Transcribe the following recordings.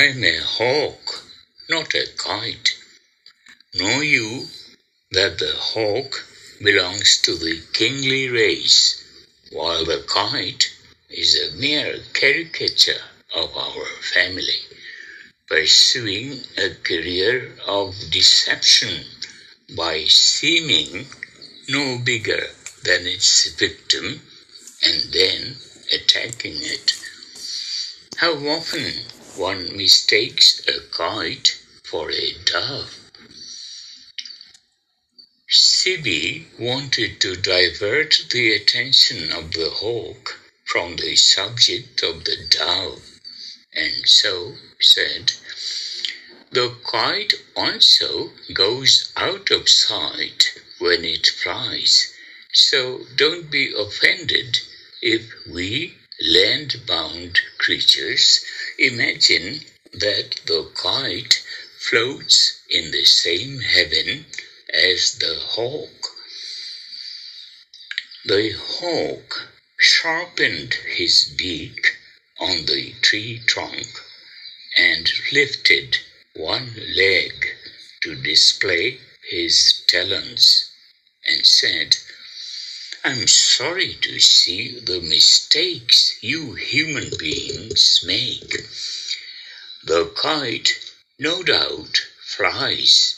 I am a hawk, not a kite. Know you that the hawk belongs to the kingly race, while the kite is a mere caricature of our family, pursuing a career of deception by seeming no bigger than its victim and then attacking it. How often one mistakes a kite for a dove. Sibi wanted to divert the attention of the hawk from the subject of the dove, and so said, The kite also goes out of sight when it flies, so don't be offended if we land-bound creatures imagine that the kite floats in the same heaven as the hawk. The hawk sharpened his beak on the tree trunk and lifted one leg to display his talons and said, I'm sorry to see the mistakes you human beings make. The kite, no doubt, flies,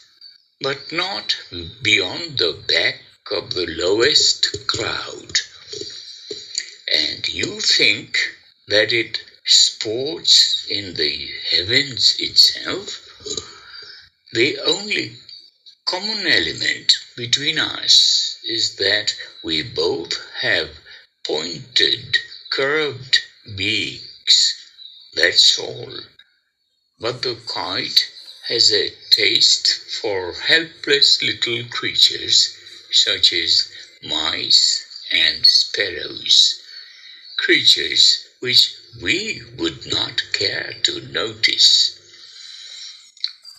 but not beyond the back of the lowest cloud. And you think that it sports in the heavens itself? The only common element between us is that we both have pointed, curved beaks. That's all. But the kite has a taste for helpless little creatures such as mice and sparrows, creatures which we would not care to notice.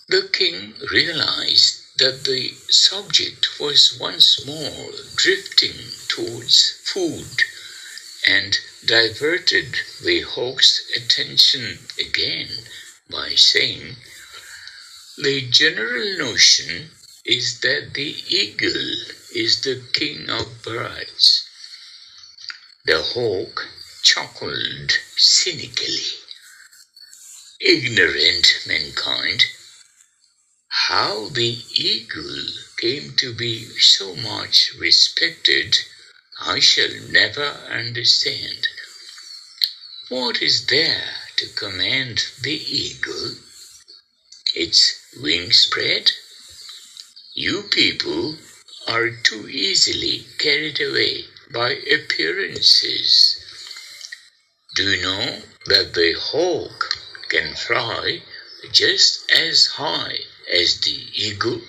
The king realized that the subject was once more drifting towards food and diverted the hawk's attention again by saying, The general notion is that the eagle is the king of birds. The hawk chuckled cynically. Ignorant mankind how the eagle came to be so much respected, I shall never understand. What is there to command the eagle? Its wing spread? You people are too easily carried away by appearances. Do you know that the hawk can fly just as high as the eagle,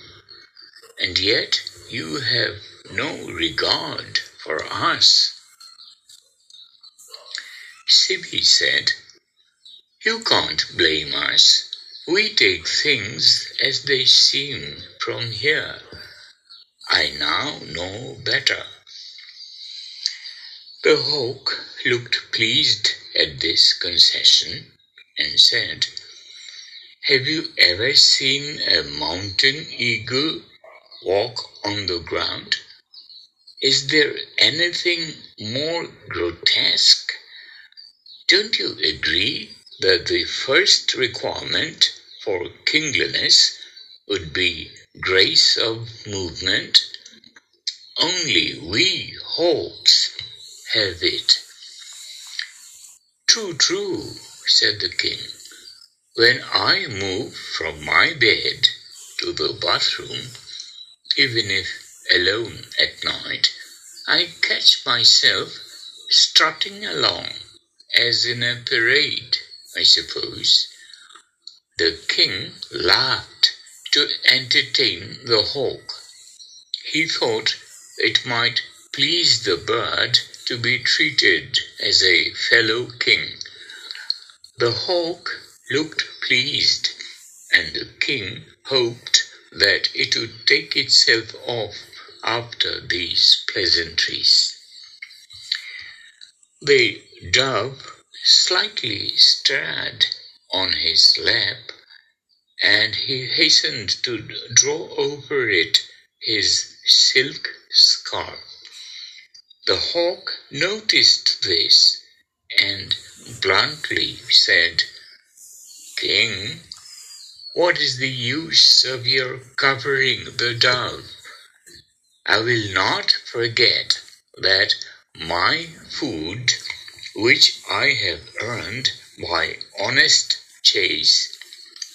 and yet you have no regard for us. Sibi said, You can't blame us. We take things as they seem from here. I now know better. The hawk looked pleased at this concession and said, have you ever seen a mountain eagle walk on the ground? Is there anything more grotesque? Don't you agree that the first requirement for kingliness would be grace of movement? Only we hawks have it. True, true, said the king. When I move from my bed to the bathroom, even if alone at night, I catch myself strutting along as in a parade, I suppose. The king laughed to entertain the hawk. He thought it might please the bird to be treated as a fellow king. The hawk looked pleased, and the king hoped that it would take itself off after these pleasantries. The dove slightly stirred on his lap, and he hastened to draw over it his silk scarf. The hawk noticed this and bluntly said, King, what is the use of your covering the dove? I will not forget that my food, which I have earned by honest chase,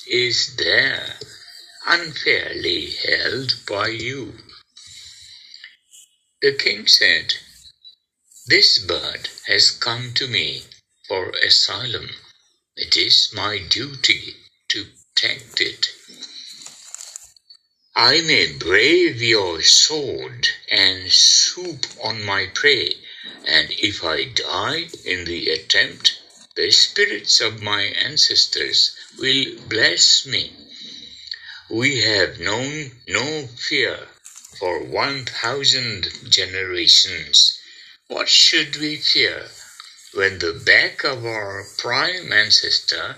is there unfairly held by you. The king said, This bird has come to me for asylum. It is my duty to protect it. I may brave your sword and swoop on my prey, and if I die in the attempt, the spirits of my ancestors will bless me. We have known no fear for one thousand generations. What should we fear when the back of our prime ancestor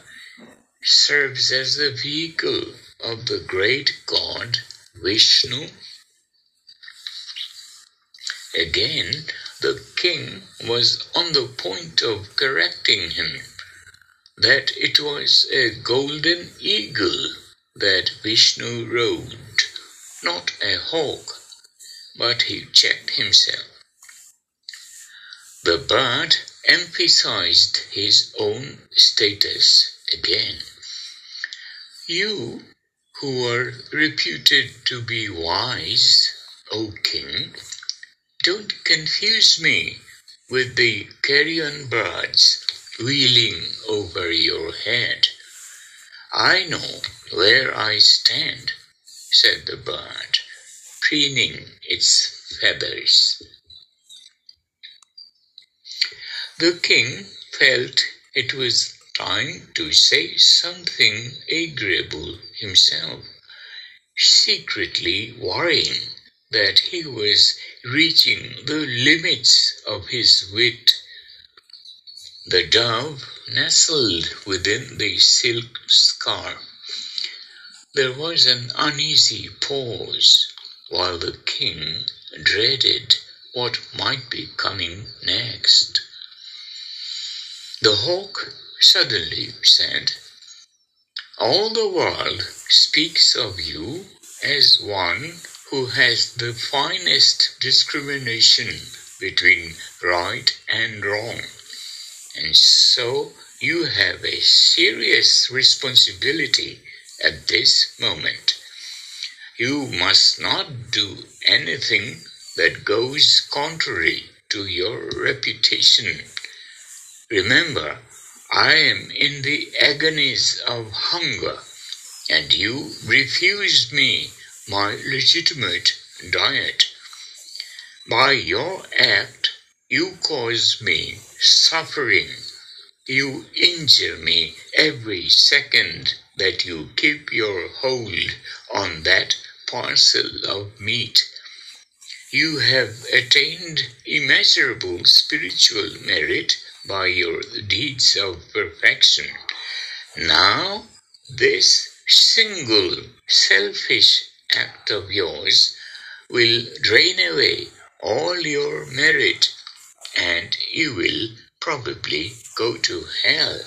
serves as the vehicle of the great god Vishnu? Again, the king was on the point of correcting him that it was a golden eagle that Vishnu rode, not a hawk, but he checked himself. The bird emphasized his own status again. You, who are reputed to be wise, O king, don't confuse me with the carrion birds wheeling over your head. I know where I stand, said the bird, preening its feathers. The king felt it was time to say something agreeable himself, secretly worrying that he was reaching the limits of his wit. The dove nestled within the silk scarf. There was an uneasy pause while the king dreaded what might be coming next. The hawk suddenly said, All the world speaks of you as one who has the finest discrimination between right and wrong. And so you have a serious responsibility at this moment. You must not do anything that goes contrary to your reputation. Remember, I am in the agonies of hunger, and you refused me my legitimate diet. By your act, you cause me suffering. You injure me every second that you keep your hold on that parcel of meat. You have attained immeasurable spiritual merit by your deeds of perfection. Now, this single selfish act of yours will drain away all your merit and you will probably go to hell.